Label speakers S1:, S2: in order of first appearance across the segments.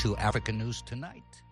S1: to African News Tonight.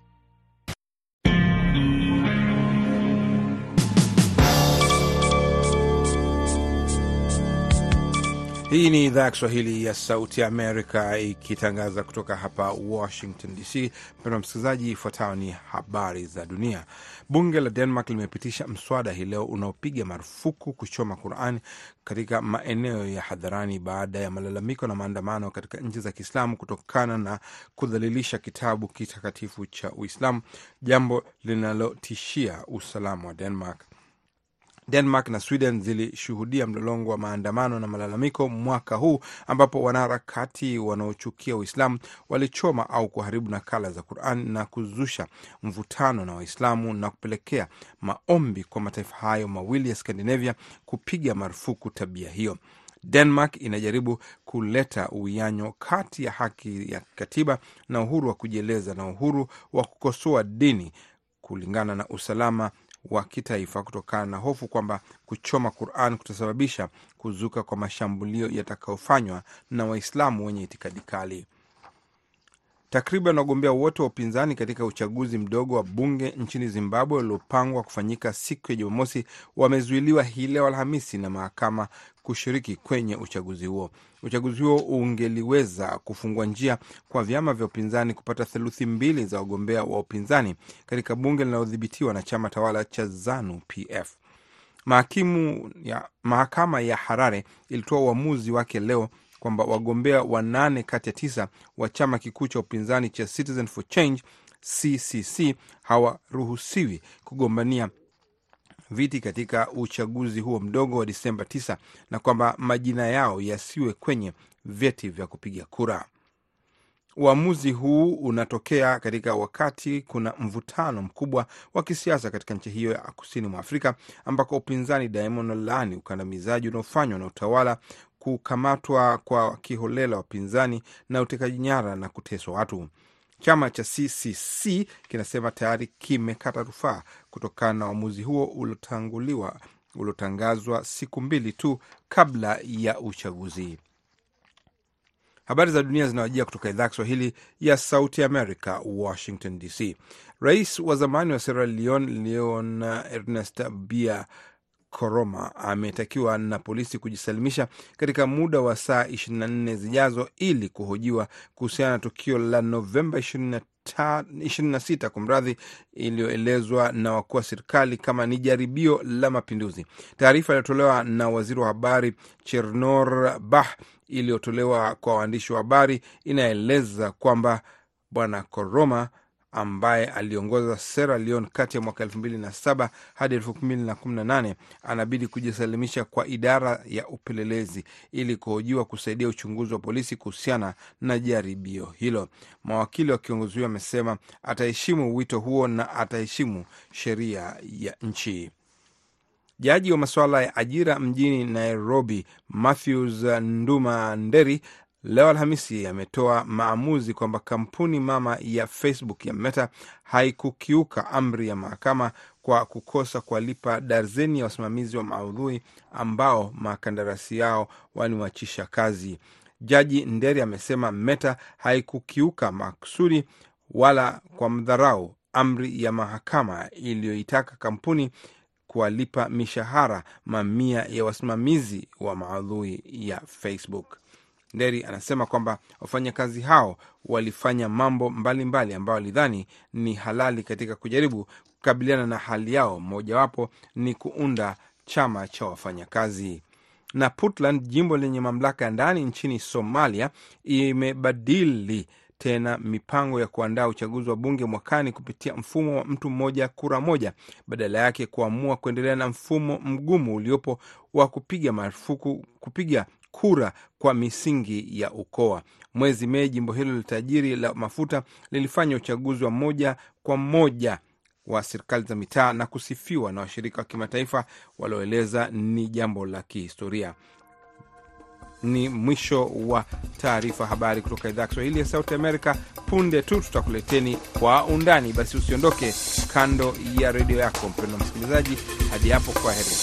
S2: Hii ni idhaa ya Kiswahili ya Sauti ya Amerika ikitangaza kutoka hapa Washington DC. Mpendwa msikilizaji, ifuatayo ni habari za dunia. Bunge la Denmark limepitisha mswada hii leo unaopiga marufuku kuchoma Qurani katika maeneo ya hadharani baada ya malalamiko na maandamano katika nchi za Kiislamu kutokana na kudhalilisha kitabu kitakatifu cha Uislamu, jambo linalotishia usalama wa Denmark. Denmark na Sweden zilishuhudia mlolongo wa maandamano na malalamiko mwaka huu ambapo wanaharakati wanaochukia Uislamu walichoma au kuharibu nakala za Quran na kuzusha mvutano na Waislamu na kupelekea maombi kwa mataifa hayo mawili ya Skandinavia kupiga marufuku tabia hiyo. Denmark inajaribu kuleta uwiano kati ya haki ya katiba na uhuru wa kujieleza na uhuru wa kukosoa dini kulingana na usalama wa kitaifa kutokana na hofu kwamba kuchoma Quran kutasababisha kuzuka kwa mashambulio yatakayofanywa na Waislamu wenye itikadi kali. Takriban wagombea wote wa upinzani katika uchaguzi mdogo wa bunge nchini Zimbabwe uliopangwa kufanyika siku ya Jumamosi wamezuiliwa hii leo Alhamisi na mahakama kushiriki kwenye uchaguzi huo. Uchaguzi huo ungeliweza kufungua njia kwa vyama vya upinzani kupata theluthi mbili za wagombea wa upinzani katika bunge linalodhibitiwa na chama tawala cha ZANU PF. Mahakimu ya mahakama ya Harare ilitoa uamuzi wake leo kwamba wagombea wanane kati ya tisa wa chama kikuu cha upinzani cha Citizen for Change CCC hawaruhusiwi kugombania viti katika uchaguzi huo mdogo wa Disemba 9 na kwamba majina yao yasiwe kwenye vyeti vya kupiga kura. Uamuzi huu unatokea katika wakati kuna mvutano mkubwa wa kisiasa katika nchi hiyo ya kusini mwa Afrika ambako upinzani daima unalaani ukandamizaji unaofanywa na utawala kukamatwa kwa kiholela wapinzani na utekaji nyara na kuteswa watu. Chama cha CCC kinasema tayari kimekata rufaa kutokana na uamuzi huo uliotanguliwa uliotangazwa siku mbili tu kabla ya uchaguzi. Habari za dunia zinawajia kutoka idhaa ya Kiswahili ya Sauti America, Washington DC. Rais wa zamani wa Sierra Leone Leon Ernest Bai Koroma ametakiwa na polisi kujisalimisha katika muda wa saa 24 zijazo ili kuhojiwa kuhusiana na tukio la Novemba 26 kwa mradhi iliyoelezwa na wakuu wa serikali kama ni jaribio la mapinduzi. Taarifa iliyotolewa na waziri wa habari Chernor Bah iliyotolewa kwa waandishi wa habari inaeleza kwamba bwana Koroma ambaye aliongoza Sierra Leone kati ya mwaka elfu mbili na saba hadi elfu mbili na kumi na nane anabidi kujisalimisha kwa idara ya upelelezi ili kuhojiwa kusaidia uchunguzi wa polisi kuhusiana na jaribio hilo. Mawakili wa kiongozi huyo amesema ataheshimu wito huo na ataheshimu sheria ya nchi. Jaji wa masuala ya ajira mjini Nairobi, Matthews Nduma Nderi leo Alhamisi ametoa maamuzi kwamba kampuni mama ya Facebook ya Meta haikukiuka amri ya mahakama kwa kukosa kuwalipa darzeni ya wasimamizi wa maudhui ambao makandarasi yao waniwachisha kazi. Jaji Nderi amesema Meta haikukiuka makusudi wala kwa mdharau amri ya mahakama iliyoitaka kampuni kuwalipa mishahara mamia ya wasimamizi wa maudhui ya Facebook. Nderi anasema kwamba wafanyakazi hao walifanya mambo mbalimbali ambayo walidhani ni halali katika kujaribu kukabiliana na hali yao, mojawapo ni kuunda chama cha wafanyakazi. Na Puntland, jimbo lenye mamlaka ya ndani nchini Somalia, imebadili tena mipango ya kuandaa uchaguzi wa bunge mwakani kupitia mfumo wa mtu mmoja kura moja, badala yake kuamua kuendelea na mfumo mgumu uliopo wa kupiga marufuku kupiga kura kwa misingi ya ukoa. Mwezi Mei, jimbo hilo tajiri la mafuta lilifanya uchaguzi wa moja kwa moja wa serikali za mitaa na kusifiwa na washirika wa kimataifa walioeleza ni jambo la kihistoria. Ni mwisho wa taarifa habari kutoka idhaa ya Kiswahili ya Sauti Amerika. Punde tu tutakuleteni kwa undani. Basi usiondoke kando ya redio yako, mpendwa msikilizaji. Hadi hapo, kwa heri.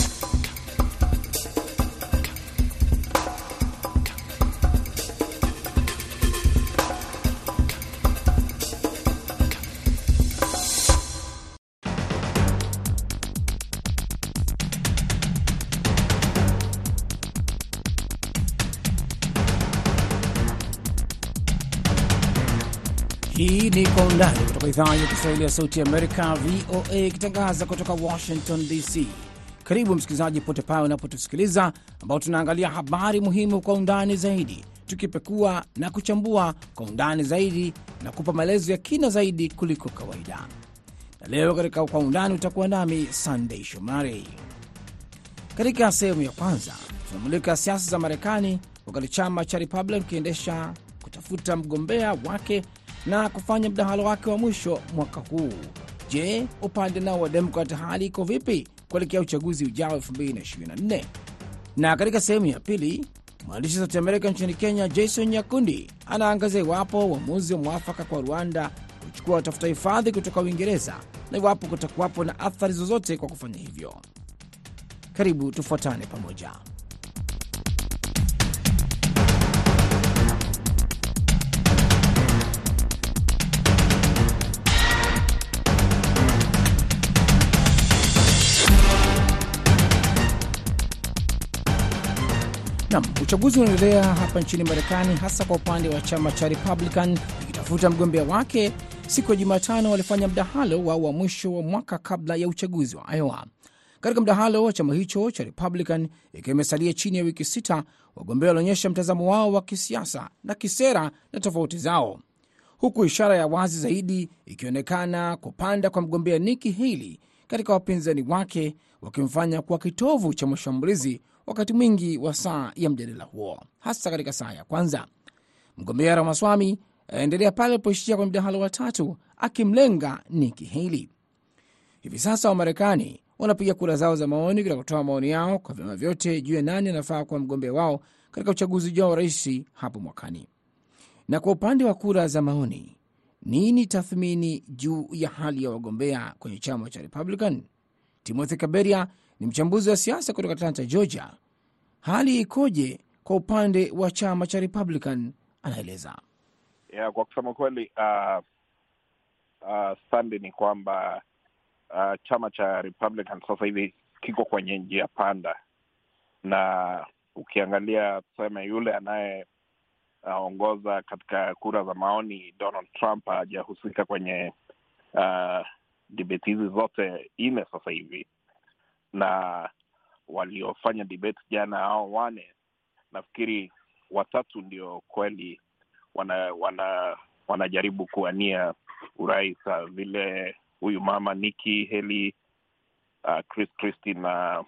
S3: Kutoka idhaa ya Kiswahili ya Sauti Amerika, VOA, ikitangaza kutoka Washington DC. Karibu msikilizaji pote pale unapotusikiliza, ambao tunaangalia habari muhimu kwa undani zaidi, tukipekua na kuchambua kwa undani zaidi na kupa maelezo ya kina zaidi kuliko kawaida. Na leo katika Kwa Undani utakuwa nami Sandei Shomari. Katika sehemu ya kwanza tunamulika siasa za Marekani wakati chama cha Republican kiendesha kutafuta mgombea wake na kufanya mdahalo wake wa mwisho mwaka huu. Je, upande nao wa Demokrat hali iko vipi kuelekea uchaguzi ujao 2024? Na katika sehemu ya pili mwandishi wa Sauti Amerika nchini Kenya Jason Nyakundi anaangazia iwapo uamuzi wa mwafaka kwa Rwanda kuchukua watafuta hifadhi kutoka Uingereza na iwapo kutakuwapo na athari zozote kwa kufanya hivyo. Karibu tufuatane pamoja. Nam, uchaguzi unaendelea hapa nchini Marekani, hasa kwa upande wa chama cha Republican ikitafuta mgombea wake. Siku ya Jumatano walifanya mdahalo wao wa mwisho wa mwaka kabla ya uchaguzi wa Iowa. Katika mdahalo wa chama hicho cha Republican, ikiwa imesalia chini ya wiki sita, wagombea walionyesha mtazamo wao wa kisiasa na kisera na tofauti zao, huku ishara ya wazi zaidi ikionekana kupanda kwa mgombea Nikki Haley katika wapinzani wake, wakimfanya kuwa kitovu cha mashambulizi wakati mwingi wa saa ya mjadala huo, hasa katika saa ya kwanza. Mgombea Ramaswami aendelea pale alipoishia kwenye mdahalo wa tatu, akimlenga Nikki Haley. Hivi sasa Wamarekani wanapiga kura zao za maoni katika kutoa maoni yao kwa vyama vyote juu ya nani anafaa kuwa mgombea wao katika uchaguzi ujao wa rais hapo mwakani. Na kwa upande wa kura za maoni, nini tathmini juu ya hali ya wagombea kwenye chama cha Republican? Timothy Kaberia ni mchambuzi wa siasa kutoka Atlanta, Georgia. Hali ikoje kwa upande wa chama cha Republican? Anaeleza.
S4: Yeah, kwa kusema kweli uh, uh, standi ni kwamba uh, chama cha Republican sasa hivi kiko kwenye njia panda, na ukiangalia tuseme yule anayeongoza uh, katika kura za maoni Donald Trump hajahusika kwenye uh, debate hizi zote nne sasa hivi, na waliofanya debate jana hao wane, nafikiri watatu ndio kweli wana wana wanajaribu kuwania urais vile huyu mama Nikki Haley, uh, Chris Christie na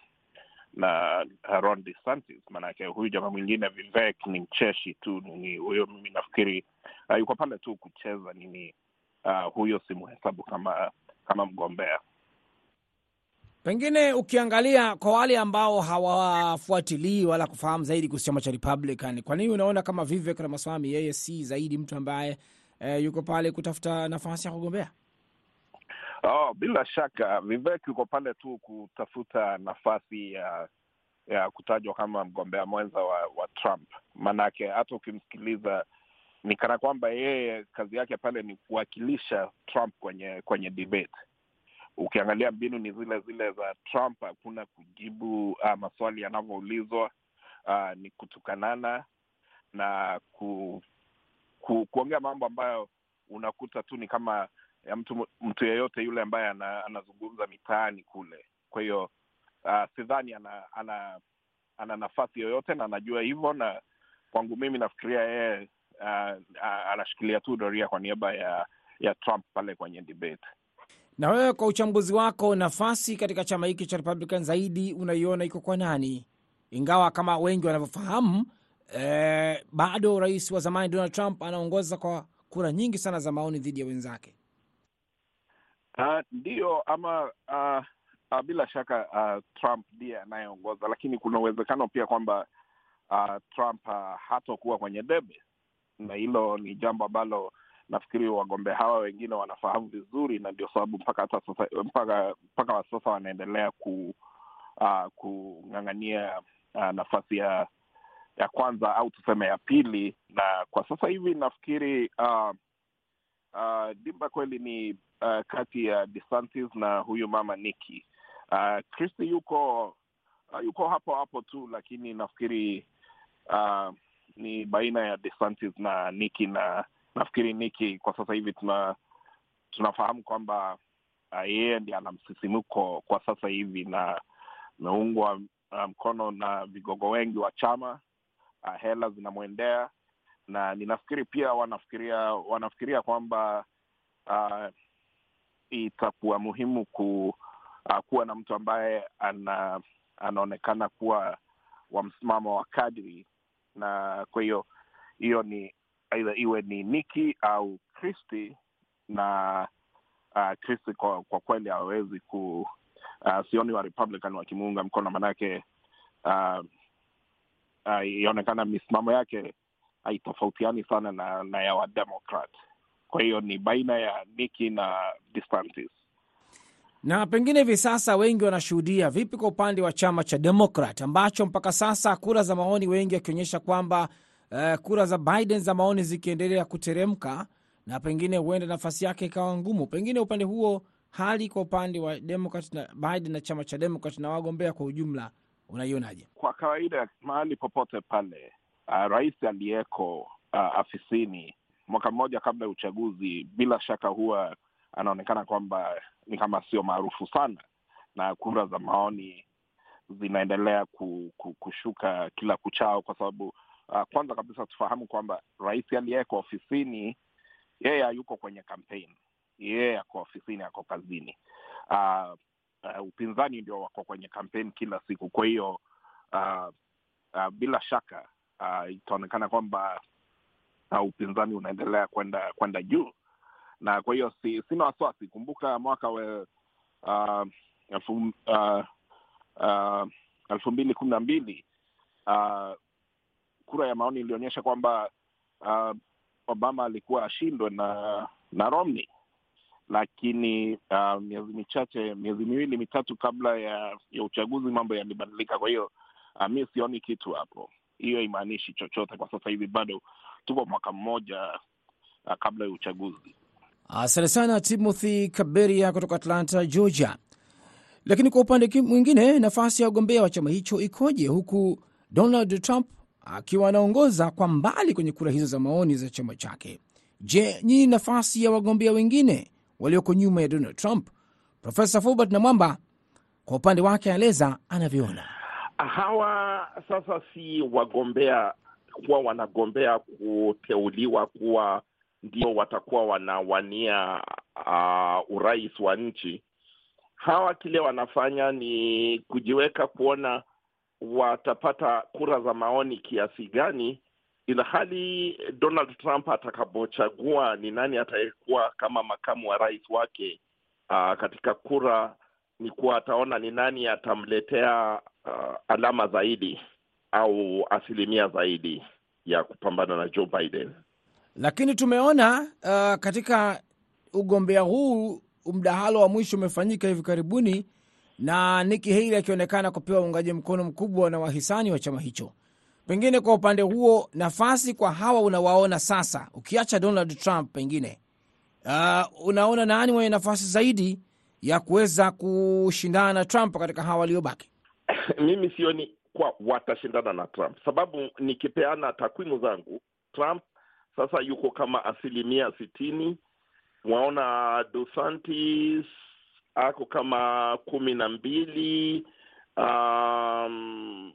S4: na Ron DeSantis. Maanake huyu jamaa mwingine Vivek ni mcheshi tu, nini, huyo. Mimi nafikiri uh, yuko pale tu kucheza nini. Uh, huyo simuhesabu kama kama mgombea.
S3: Pengine ukiangalia kwa wale ambao hawafuatilii wala kufahamu zaidi kuhusu chama cha Republican, kwa nini unaona kama Vivek Ramaswamy yeye si zaidi mtu ambaye eh, yuko pale kutafuta nafasi ya kugombea?
S4: Oh, bila shaka Vivek yuko pale tu kutafuta nafasi ya ya kutajwa kama mgombea mwenza wa, wa Trump. Maanake hata ukimsikiliza ni kana kwamba yeye kazi yake pale ni kuwakilisha Trump kwenye kwenye debate. Ukiangalia mbinu ni zile zile za Trump, hakuna kujibu uh, maswali yanavyoulizwa. Uh, ni kutukanana na ku, ku, kuongea mambo ambayo unakuta tu ni kama ya mtu mtu yeyote yule ambaye ana, anazungumza mitaani kule. Kwa hiyo uh, sidhani ana, ana ana nafasi yoyote na anajua hivyo, na kwangu mimi nafikiria yeye uh, anashikilia tu doria kwa niaba ya ya Trump pale kwenye debate.
S3: Na wewe kwa uchambuzi wako, nafasi katika chama hiki cha Republican zaidi unaiona iko kwa nani? Ingawa kama wengi wanavyofahamu, eh, bado rais wa zamani Donald Trump anaongoza kwa kura nyingi sana za maoni dhidi ya wenzake.
S4: Ndiyo, uh, ama uh, uh, bila shaka uh, Trump ndiye anayeongoza, lakini kuna uwezekano pia kwamba uh, Trump uh, hatokuwa kwenye debe, na hilo ni jambo ambalo nafikiri wagombea hawa wengine wanafahamu vizuri, na ndio sababu mpaka hata sasa mpaka mpaka wa sasa wanaendelea ku uh, kung'ang'ania uh, nafasi ya ya kwanza au tuseme ya pili, na kwa sasa hivi nafikiri uh, uh, dimba kweli ni uh, kati ya DeSantis na huyu mama Nikki. Uh, Christie yuko uh, yuko hapo hapo tu, lakini nafikiri uh, ni baina ya DeSantis na Nikki na nafikiri Niki kwa sasa hivi tuna tunafahamu kwamba uh, yeye ndi ana msisimuko kwa sasa hivi na ameungwa uh, mkono na vigogo wengi wa chama uh, hela zinamwendea. Na ninafikiri pia wanafikiria wanafikiria kwamba uh, itakuwa muhimu ku, uh, kuwa na mtu ambaye ana anaonekana kuwa wa msimamo wa kadri. Na kwa hiyo hiyo ni aidha iwe ni Niki au Kristi na uh, Kristi kwa, kwa kweli hawawezi ku uh, sioni wa Republican wakimuunga mkono manake uh, uh, misimamo yake haitofautiani sana na, na ya Wademokrat. Kwa hiyo ni baina ya Niki na DeSantis
S3: na pengine hivi sasa wengi wanashuhudia vipi kwa upande wa chama cha Demokrat ambacho mpaka sasa kura za maoni wengi wakionyesha kwamba uh, kura za Biden za maoni zikiendelea kuteremka na pengine huenda nafasi yake ikawa ngumu. Pengine upande huo, hali kwa upande wa Demokrat na Biden na chama cha Demokrat na wagombea kwa ujumla, unaionaje?
S4: Kwa kawaida mahali popote pale, uh, rais aliyeko uh, afisini mwaka mmoja kabla ya uchaguzi, bila shaka huwa anaonekana kwamba ni kama sio maarufu sana, na kura za maoni zinaendelea ku, ku, kushuka kila kuchao, kwa sababu uh, kwanza kabisa tufahamu kwamba rais aliyeko ofisini yeye hayuko kwenye kampeni, yeye ako ofisini, ako kazini. Uh, uh, upinzani ndio wako kwenye kampeni kila siku. Kwa hiyo uh, uh, bila shaka uh, itaonekana kwamba uh, upinzani unaendelea kwenda kwenda juu na kwa hiyo si, sina wasiwasi. Kumbuka mwaka wa uh, elfu uh, uh, mbili kumi na mbili uh, kura ya maoni ilionyesha kwamba uh, Obama alikuwa ashindwe na na Romney, lakini uh, miezi michache, miezi miwili mitatu kabla ya ya uchaguzi mambo yalibadilika. Kwa hiyo uh, mi sioni kitu hapo. Hiyo imaanishi chochote kwa sasa hivi, bado tuko mwaka mmoja uh, kabla ya uchaguzi.
S3: Asante sana Timothy Kaberia kutoka Atlanta, Georgia. Lakini kwa upande mwingine, nafasi ya ugombea wa chama hicho ikoje, huku Donald Trump akiwa anaongoza kwa mbali kwenye kura hizo za maoni za chama chake? Je, nyini nafasi ya wagombea wengine walioko nyuma ya Donald Trump? Profesa Fulbert Namwamba kwa upande wake anaeleza anavyoona.
S5: Hawa sasa si wagombea kuwa wanagombea kuteuliwa kuwa ndio watakuwa wanawania uh, urais wa nchi. Hawa kile wanafanya ni kujiweka kuona watapata kura za maoni kiasi gani, ila hali Donald Trump atakapochagua ni nani atayekuwa kama makamu wa rais wake aa, katika kura, ni kuwa ataona ni nani atamletea uh, alama zaidi au asilimia zaidi ya kupambana na Joe Biden.
S3: Lakini tumeona uh, katika ugombea huu mdahalo wa mwisho umefanyika hivi karibuni na Nikki Haley akionekana kupewa uungaji mkono mkubwa na wahisani wa chama hicho. Pengine kwa upande huo, nafasi kwa hawa unawaona sasa, ukiacha Donald Trump, pengine uh, unaona nani mwenye nafasi zaidi ya kuweza kushindana na Trump katika hawa waliobaki?
S5: Mimi sioni kwa watashindana na Trump, sababu nikipeana takwimu zangu, Trump sasa yuko kama asilimia sitini. Waona DeSantis ako kama kumi na mbili. Um,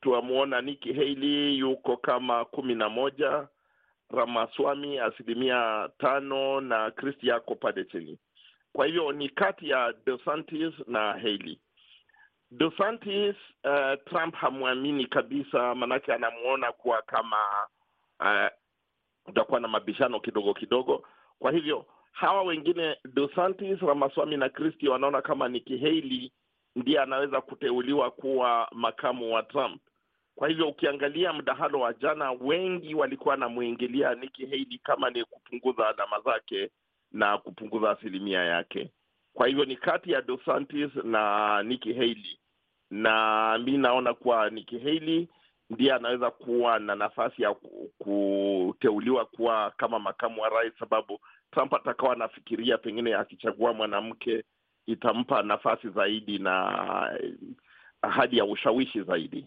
S5: tuamwona Nikki Haley yuko kama kumi na moja, Ramaswami asilimia tano na Kristi yako pale chini. Kwa hivyo ni kati ya DeSantis na Haley. DeSantis uh, Trump hamwamini kabisa, manake anamwona kuwa kama uh, utakuwa na mabishano kidogo kidogo. Kwa hivyo hawa wengine DeSantis, Ramaswamy na Christie wanaona kama Nikki Haley ndiye anaweza kuteuliwa kuwa makamu wa Trump. Kwa hivyo ukiangalia mdahalo wa jana, wengi walikuwa anamwingilia Nikki Haley kama ni kupunguza alama zake na kupunguza asilimia yake. Kwa hivyo ni kati ya DeSantis na Nikki Haley, na mi naona kuwa Nikki Haley ndiye anaweza kuwa na nafasi ya kuteuliwa kuwa kama makamu wa rais, sababu Trump atakawa anafikiria pengine akichagua mwanamke itampa nafasi zaidi na ahadi ya ushawishi zaidi.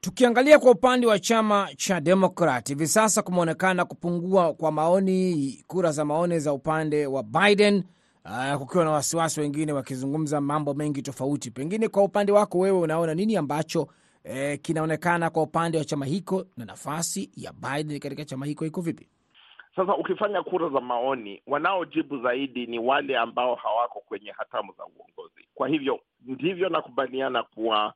S3: Tukiangalia kwa upande wa chama cha Demokrat, hivi sasa kumeonekana kupungua kwa maoni, kura za maoni za upande wa Biden, uh, kukiwa na wasiwasi, wengine wakizungumza mambo mengi tofauti. Pengine kwa upande wako wewe, unaona nini ambacho eh, kinaonekana kwa upande wa chama hiko na nafasi ya Biden katika chama hiko iko vipi?
S5: Sasa ukifanya kura za maoni, wanaojibu zaidi ni wale ambao hawako kwenye hatamu za uongozi. Kwa hivyo ndivyo nakubaliana kuwa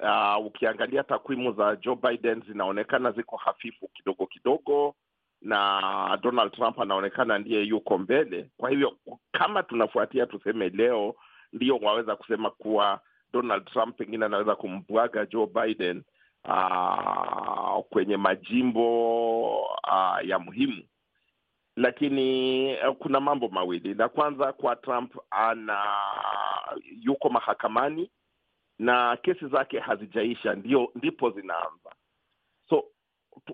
S5: uh, ukiangalia takwimu za Joe Biden zinaonekana ziko hafifu kidogo kidogo, na Donald Trump anaonekana ndiye yuko mbele. Kwa hivyo kama tunafuatia, tuseme leo, ndio waweza kusema kuwa Donald Trump pengine anaweza kumbwaga Joe Biden uh, kwenye majimbo uh, ya muhimu lakini uh, kuna mambo mawili. La kwanza, kwa Trump ana yuko mahakamani na kesi zake hazijaisha, ndio ndipo zinaanza. So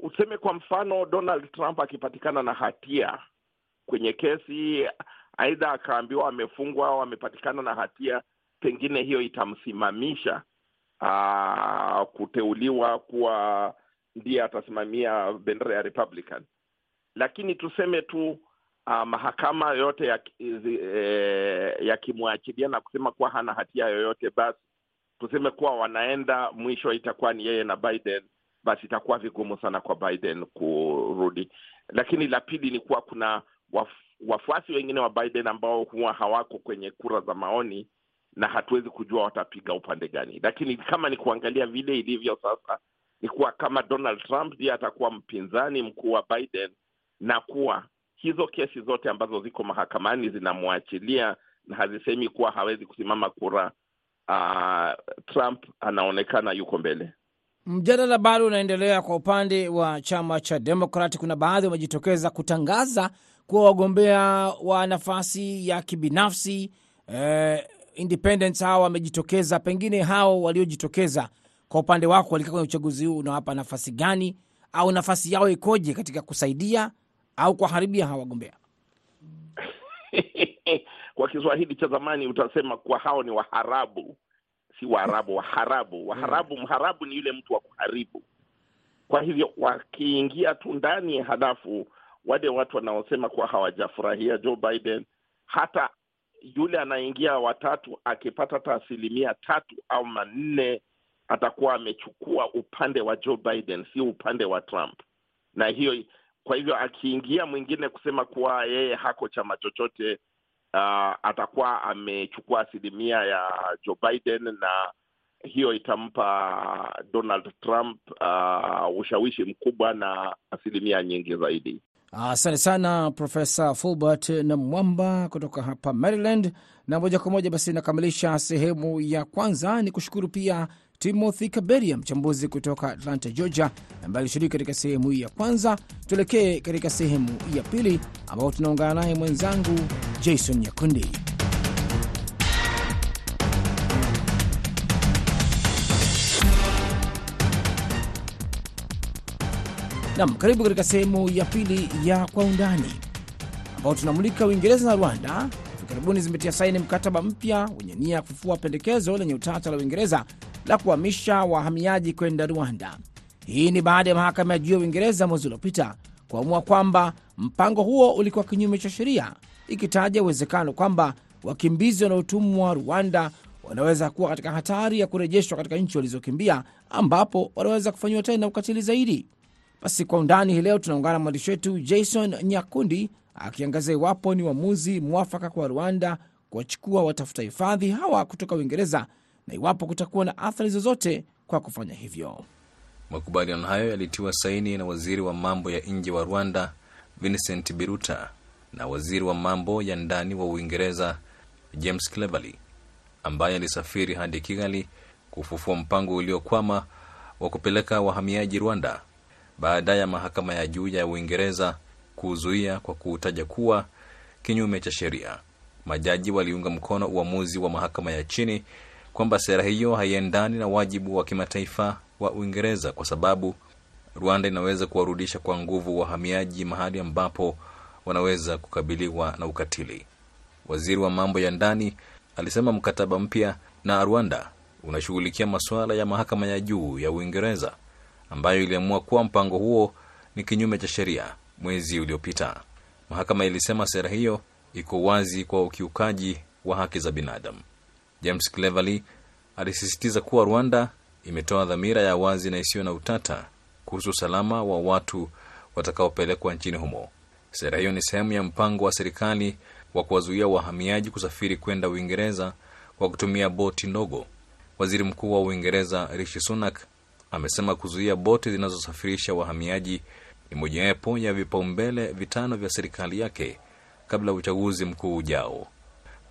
S5: useme kwa mfano Donald Trump akipatikana na hatia kwenye kesi, aidha akaambiwa amefungwa au amepatikana na hatia, pengine hiyo itamsimamisha aa, kuteuliwa kuwa ndiye atasimamia bendera ya Republican lakini tuseme tu uh, mahakama yoyote yakimwachilia ya na kusema kuwa hana hatia yoyote, basi tuseme kuwa wanaenda mwisho, itakuwa ni yeye na Biden, basi itakuwa vigumu sana kwa Biden kurudi. Lakini la pili ni kuwa kuna waf, wafuasi wengine wa Biden ambao huwa hawako kwenye kura za maoni na hatuwezi kujua watapiga upande gani, lakini kama ni kuangalia vile ilivyo sasa ni kuwa kama Donald Trump ndiye atakuwa mpinzani mkuu wa Biden na kuwa hizo kesi zote ambazo ziko mahakamani zinamwachilia na hazisemi kuwa hawezi kusimama kura. Uh, Trump anaonekana yuko mbele.
S3: Mjadala bado unaendelea kwa upande wa chama cha Demokrat. Kuna baadhi wamejitokeza kutangaza kuwa wagombea wa nafasi ya kibinafsi eh, independents hao wamejitokeza. Pengine hao waliojitokeza, kwa upande wako, walikaa kwenye uchaguzi huu, unawapa nafasi gani au nafasi yao ikoje katika kusaidia au kuwaharibia hawa wagombea?
S5: Kwa Kiswahili cha zamani utasema kuwa hao ni waharabu, si Waarabu, waharabu. Waharabu, mharabu ni yule mtu wa kuharibu. Kwa hivyo wakiingia tu ndani, halafu wale watu wanaosema kuwa hawajafurahia Joe Biden, hata yule anaingia watatu akipata hata asilimia tatu au manne atakuwa amechukua upande wa Joe Biden, si upande wa Trump. Na hiyo kwa hivyo akiingia mwingine kusema kuwa yeye hako chama chochote, uh, atakuwa amechukua asilimia ya Joe Biden, na hiyo itampa Donald Trump uh, ushawishi mkubwa na asilimia nyingi zaidi.
S3: Asante sana Profesa Fulbert na Mwamba kutoka hapa Maryland. Na moja kwa moja basi inakamilisha sehemu ya kwanza. Ni kushukuru pia Timothy Kaberia, mchambuzi kutoka Atlanta, Georgia, ambaye alishiriki katika sehemu hii ya kwanza. Tuelekee katika sehemu ya pili, ambapo tunaungana naye mwenzangu Jason Nyakundi. Nam, karibu katika sehemu ya pili ya Kwa Undani, ambao tunamulika Uingereza na Rwanda hivi karibuni zimetia saini mkataba mpya wenye nia ya kufufua pendekezo lenye utata la Uingereza la kuhamisha wahamiaji kwenda Rwanda. Hii ni baada ya mahakama ya juu ya Uingereza mwezi uliopita kuamua kwamba mpango huo ulikuwa kinyume cha sheria, ikitaja uwezekano kwamba wakimbizi wanaotumwa Rwanda wanaweza kuwa katika hatari ya kurejeshwa katika nchi walizokimbia, ambapo wanaweza kufanyiwa tena ukatili zaidi. Basi kwa undani hii leo tunaungana na mwandishi wetu Jason Nyakundi akiangazia iwapo ni uamuzi mwafaka kwa Rwanda kuwachukua watafuta hifadhi hawa kutoka Uingereza na iwapo kutakuwa na athari zozote kwa kufanya hivyo.
S6: Makubaliano hayo yalitiwa saini na waziri wa mambo ya nje wa Rwanda Vincent Biruta na waziri wa mambo ya ndani wa Uingereza James Cleverly, ambaye alisafiri hadi Kigali kufufua mpango uliokwama wa kupeleka wahamiaji Rwanda baada ya mahakama ya juu ya Uingereza kuzuia kwa kuutaja kuwa kinyume cha sheria. Majaji waliunga mkono uamuzi wa mahakama ya chini kwamba sera hiyo haiendani na wajibu wa kimataifa wa Uingereza kwa sababu Rwanda inaweza kuwarudisha kwa nguvu wahamiaji mahali ambapo wanaweza kukabiliwa na ukatili. Waziri wa mambo ya ndani alisema mkataba mpya na Rwanda unashughulikia masuala ya mahakama ya juu ya Uingereza ambayo iliamua kuwa mpango huo ni kinyume cha sheria mwezi uliopita. Mahakama ilisema sera hiyo iko wazi kwa ukiukaji wa haki za binadamu. James Cleverly alisisitiza kuwa Rwanda imetoa dhamira ya wazi na isiyo na utata kuhusu usalama wa watu watakaopelekwa nchini humo. Sera hiyo ni sehemu ya mpango wa serikali wa kuwazuia wahamiaji kusafiri kwenda Uingereza kwa kutumia boti ndogo. Waziri Mkuu wa Uingereza Rishi Sunak amesema kuzuia boti zinazosafirisha wahamiaji ni mojawapo ya vipaumbele vitano vya serikali yake kabla ya uchaguzi mkuu ujao.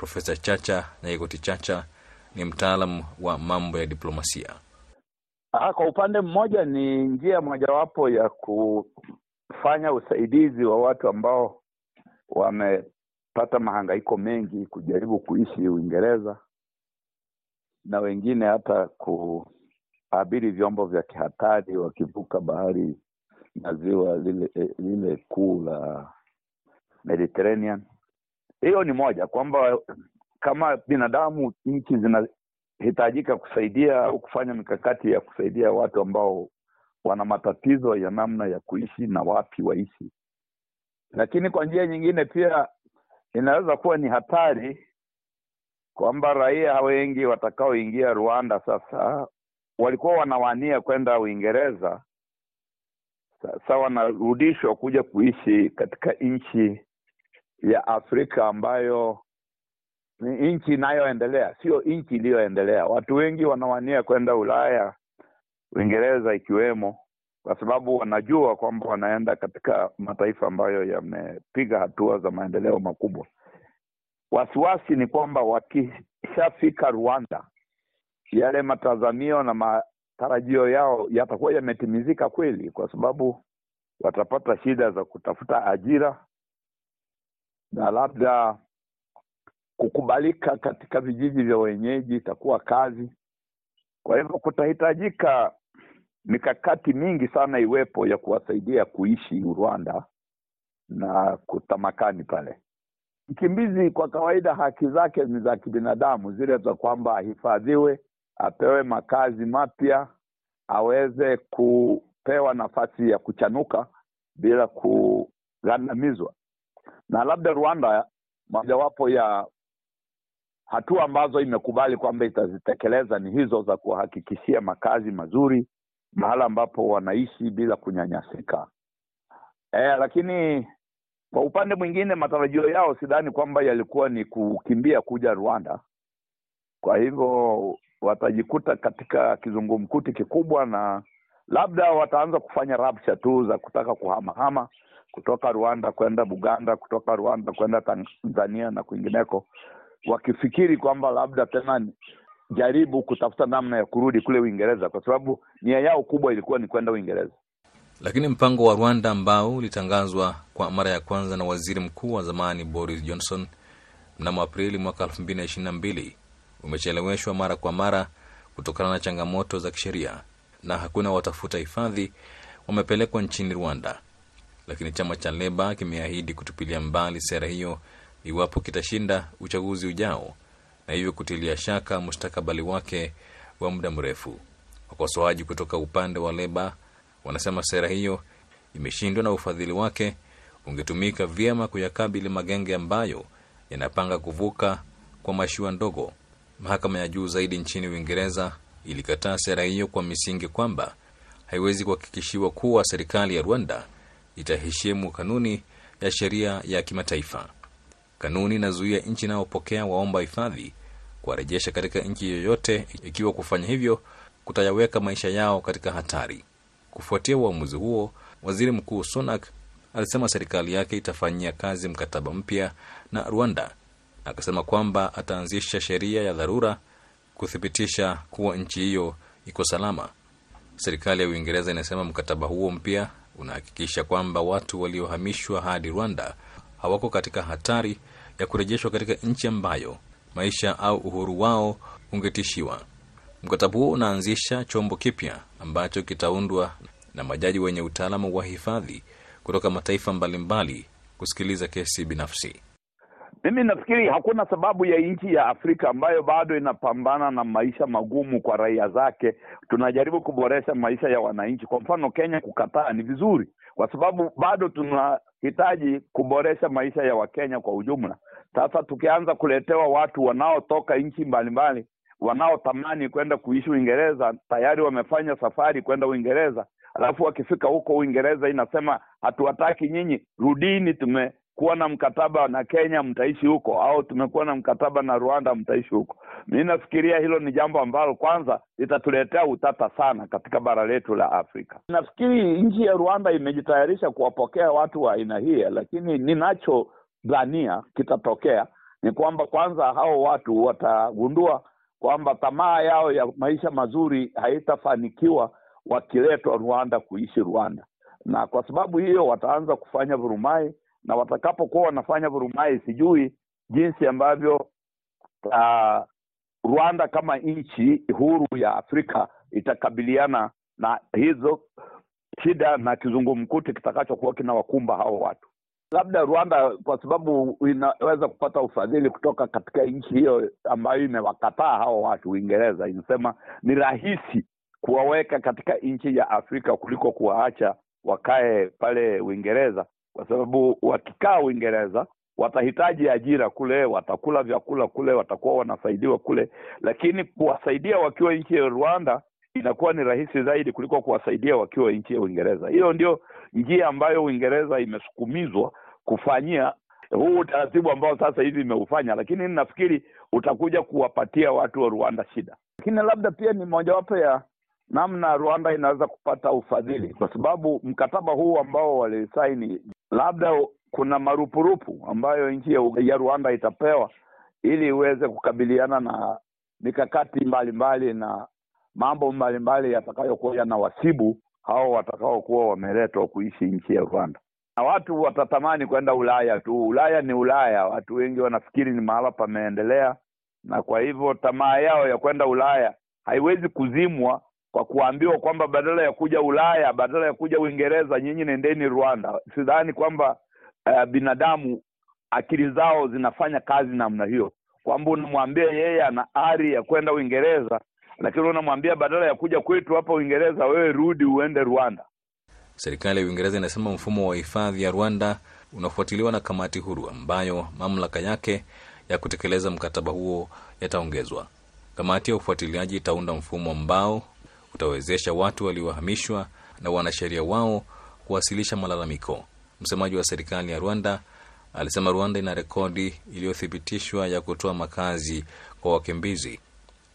S6: Profesa Chacha Nyaigoti Chacha ni mtaalam wa mambo ya diplomasia.
S7: Aha, kwa upande mmoja ni njia mojawapo ya kufanya usaidizi wa watu ambao wamepata mahangaiko mengi kujaribu kuishi Uingereza na wengine hata kuabiri vyombo vya kihatari wakivuka bahari na ziwa lile lile kuu la Mediterranean. Hiyo ni moja kwamba kama binadamu nchi zinahitajika kusaidia au kufanya mikakati ya kusaidia watu ambao wana matatizo ya namna ya kuishi na wapi waishi, lakini kwa njia nyingine pia inaweza kuwa ni hatari kwamba raia wengi watakaoingia Rwanda sasa walikuwa wanawania kwenda Uingereza, sasa wanarudishwa kuja kuishi katika nchi ya Afrika ambayo ni nchi inayoendelea, sio nchi iliyoendelea. Watu wengi wanawania kwenda Ulaya, Uingereza ikiwemo, kwa sababu wanajua kwamba wanaenda katika mataifa ambayo yamepiga hatua za maendeleo makubwa. Wasiwasi ni kwamba wakishafika Rwanda, yale matazamio na matarajio yao yatakuwa yametimizika kweli, kwa sababu watapata shida za kutafuta ajira na labda kukubalika katika vijiji vya wenyeji itakuwa kazi. Kwa hivyo kutahitajika mikakati mingi sana iwepo ya kuwasaidia kuishi Rwanda na kutamakani pale. Mkimbizi kwa kawaida haki zake ni za kibinadamu, zile za kwamba ahifadhiwe, apewe makazi mapya, aweze kupewa nafasi ya kuchanuka bila kugandamizwa. Na labda Rwanda, mojawapo ya hatua ambazo imekubali kwamba itazitekeleza ni hizo za kuwahakikishia makazi mazuri mahala ambapo wanaishi bila kunyanyasika. E, lakini kwa upande mwingine matarajio yao sidhani kwamba yalikuwa ni kukimbia kuja Rwanda. Kwa hivyo watajikuta katika kizungumkuti kikubwa, na labda wataanza kufanya rabsha tu za kutaka kuhamahama kutoka Rwanda kwenda Buganda, kutoka Rwanda kwenda Tanzania na kwingineko, wakifikiri kwamba labda tena jaribu kutafuta namna ya kurudi kule Uingereza, kwa sababu nia yao kubwa ilikuwa ni kwenda Uingereza.
S6: Lakini mpango wa Rwanda ambao ulitangazwa kwa mara ya kwanza na waziri mkuu wa zamani Boris Johnson mnamo Aprili mwaka 2022 umecheleweshwa mara kwa mara kutokana na changamoto za kisheria na hakuna watafuta hifadhi wamepelekwa nchini Rwanda. Lakini chama cha Leba kimeahidi kutupilia mbali sera hiyo iwapo kitashinda uchaguzi ujao na hivyo kutilia shaka mustakabali wake wa muda mrefu. Wakosoaji kutoka upande wa Leba wanasema sera hiyo imeshindwa na ufadhili wake ungetumika vyema kuyakabili magenge ambayo yanapanga kuvuka kwa mashua ndogo. Mahakama ya juu zaidi nchini Uingereza ilikataa sera hiyo kwa misingi kwamba haiwezi kuhakikishiwa kuwa serikali ya Rwanda itaheshimu kanuni ya sheria ya kimataifa. Kanuni inazuia nchi inayopokea waomba hifadhi kuwarejesha katika nchi yoyote ikiwa kufanya hivyo kutayaweka maisha yao katika hatari. Kufuatia uamuzi huo, waziri mkuu Sunak alisema serikali yake itafanyia kazi mkataba mpya na Rwanda. Akasema kwamba ataanzisha sheria ya dharura kuthibitisha kuwa nchi hiyo iko salama. Serikali ya Uingereza inasema mkataba huo mpya unahakikisha kwamba watu waliohamishwa hadi Rwanda hawako katika hatari ya kurejeshwa katika nchi ambayo maisha au uhuru wao ungetishiwa. Mkataba huo unaanzisha chombo kipya ambacho kitaundwa na majaji wenye utaalamu wa hifadhi kutoka mataifa mbalimbali kusikiliza kesi binafsi.
S7: Mimi nafikiri hakuna sababu ya nchi ya Afrika ambayo bado inapambana na maisha magumu kwa raia zake, tunajaribu kuboresha maisha ya wananchi. Kwa mfano, Kenya kukataa ni vizuri, kwa sababu bado tunahitaji kuboresha maisha ya Wakenya kwa ujumla. Sasa tukianza kuletewa watu wanaotoka nchi mbalimbali wanaotamani kwenda kuishi Uingereza, tayari wamefanya safari kwenda Uingereza, alafu wakifika huko Uingereza inasema hatuwataki nyinyi, rudini, tumekuwa na mkataba na Kenya, mtaishi huko, au tumekuwa na mkataba na Rwanda, mtaishi huko. Mi nafikiria hilo ni jambo ambalo kwanza litatuletea utata sana katika bara letu la Afrika. Nafikiri nchi ya Rwanda imejitayarisha kuwapokea watu wa aina hii, lakini ninachodhania kitatokea ni kwamba kwanza hao watu watagundua kwamba tamaa yao ya maisha mazuri haitafanikiwa wakiletwa Rwanda kuishi Rwanda, na kwa sababu hiyo wataanza kufanya vurumai, na watakapokuwa wanafanya vurumai, sijui jinsi ambavyo uh, Rwanda kama nchi huru ya Afrika itakabiliana na hizo shida na kizungumkuti kitakachokuwa kinawakumba hao watu. Labda Rwanda kwa sababu inaweza kupata ufadhili kutoka katika nchi hiyo ambayo imewakataa hao watu. Uingereza inasema ni rahisi kuwaweka katika nchi ya Afrika kuliko kuwaacha wakae pale Uingereza, kwa sababu wakikaa Uingereza watahitaji ajira kule, watakula vyakula kule, watakuwa wanasaidiwa kule, lakini kuwasaidia wakiwa nchi ya Rwanda inakuwa ni rahisi zaidi kuliko kuwasaidia wakiwa nchi ya Uingereza. Hiyo ndio njia ambayo Uingereza imesukumizwa kufanyia huu utaratibu ambao sasa hivi imeufanya, lakini nafikiri utakuja kuwapatia watu wa Rwanda shida. Lakini labda pia ni mojawapo ya namna Rwanda inaweza kupata ufadhili, kwa sababu mkataba huu ambao walisaini, labda kuna marupurupu ambayo nchi ya Rwanda itapewa ili iweze kukabiliana na mikakati mbalimbali na mambo mbalimbali yatakayokuwa yanawasibu hao watakaokuwa wameletwa kuishi nchi ya Rwanda. Na watu watatamani kwenda Ulaya tu. Ulaya ni Ulaya, watu wengi wanafikiri ni mahala pameendelea, na kwa hivyo tamaa yao ya kwenda Ulaya haiwezi kuzimwa kwa kuambiwa kwamba badala ya kuja Ulaya, badala ya kuja Uingereza, nyinyi nendeni Rwanda. Sidhani kwamba uh, binadamu akili zao zinafanya kazi namna hiyo, kwamba unamwambia yeye ana ari ya kwenda Uingereza lakini unamwambia badala ya kuja kwetu hapa Uingereza, wewe rudi uende Rwanda.
S6: Serikali ya Uingereza inasema mfumo wa hifadhi ya Rwanda unafuatiliwa na kamati huru ambayo mamlaka yake ya kutekeleza mkataba huo yataongezwa. Kamati ya ufuatiliaji itaunda mfumo ambao utawezesha watu waliohamishwa na wanasheria wao kuwasilisha malalamiko. Msemaji wa serikali ya Rwanda alisema Rwanda ina rekodi iliyothibitishwa ya kutoa makazi kwa wakimbizi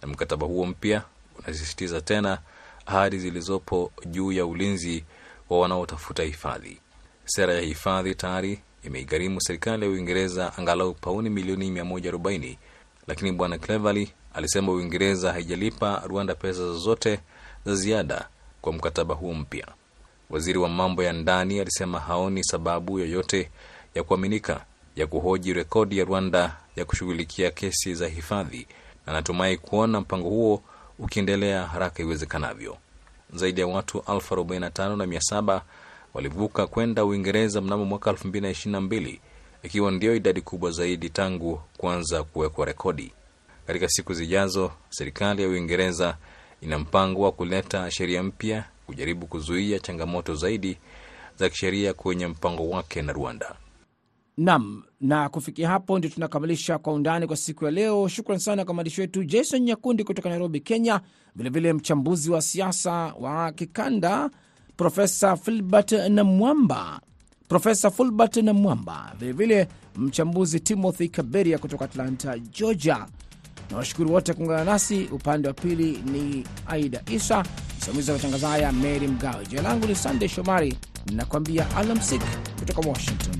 S6: na mkataba huo mpya unasisitiza tena ahadi zilizopo juu ya ulinzi wa wanaotafuta hifadhi. Sera ya hifadhi tayari imeigharimu serikali ya Uingereza angalau pauni milioni 140, lakini bwana Cleverly alisema Uingereza haijalipa Rwanda pesa zozote za ziada kwa mkataba huo mpya. Waziri wa mambo ya ndani alisema haoni sababu yoyote ya kuaminika ya kuhoji rekodi ya Rwanda ya kushughulikia kesi za hifadhi na anatumai kuona mpango huo ukiendelea haraka iwezekanavyo. Zaidi ya watu elfu arobaini na tano na mia saba walivuka kwenda Uingereza mnamo mwaka elfu mbili na ishirini na mbili ikiwa ndiyo idadi kubwa zaidi tangu kuanza kuwekwa rekodi. Katika siku zijazo, serikali ya Uingereza ina mpango wa kuleta sheria mpya kujaribu kuzuia changamoto zaidi za kisheria kwenye mpango wake na Rwanda.
S3: Nam, na kufikia hapo ndio tunakamilisha Kwa Undani kwa siku ya leo. Shukran sana kwa mwandishi wetu Jason Nyakundi kutoka Nairobi, Kenya, vilevile mchambuzi wa siasa wa kikanda Profesa Filbert Namwamba, Profesa Fulbert Namwamba, vilevile mchambuzi Timothy Kaberia kutoka Atlanta, Georgia. Na washukuru wote kuungana nasi. Upande wa pili ni Aida Isa, msimamizi wa matangazo haya Mary Mgawe. Jina langu ni Sandey Shomari, nakuambia alamsik kutoka Washington.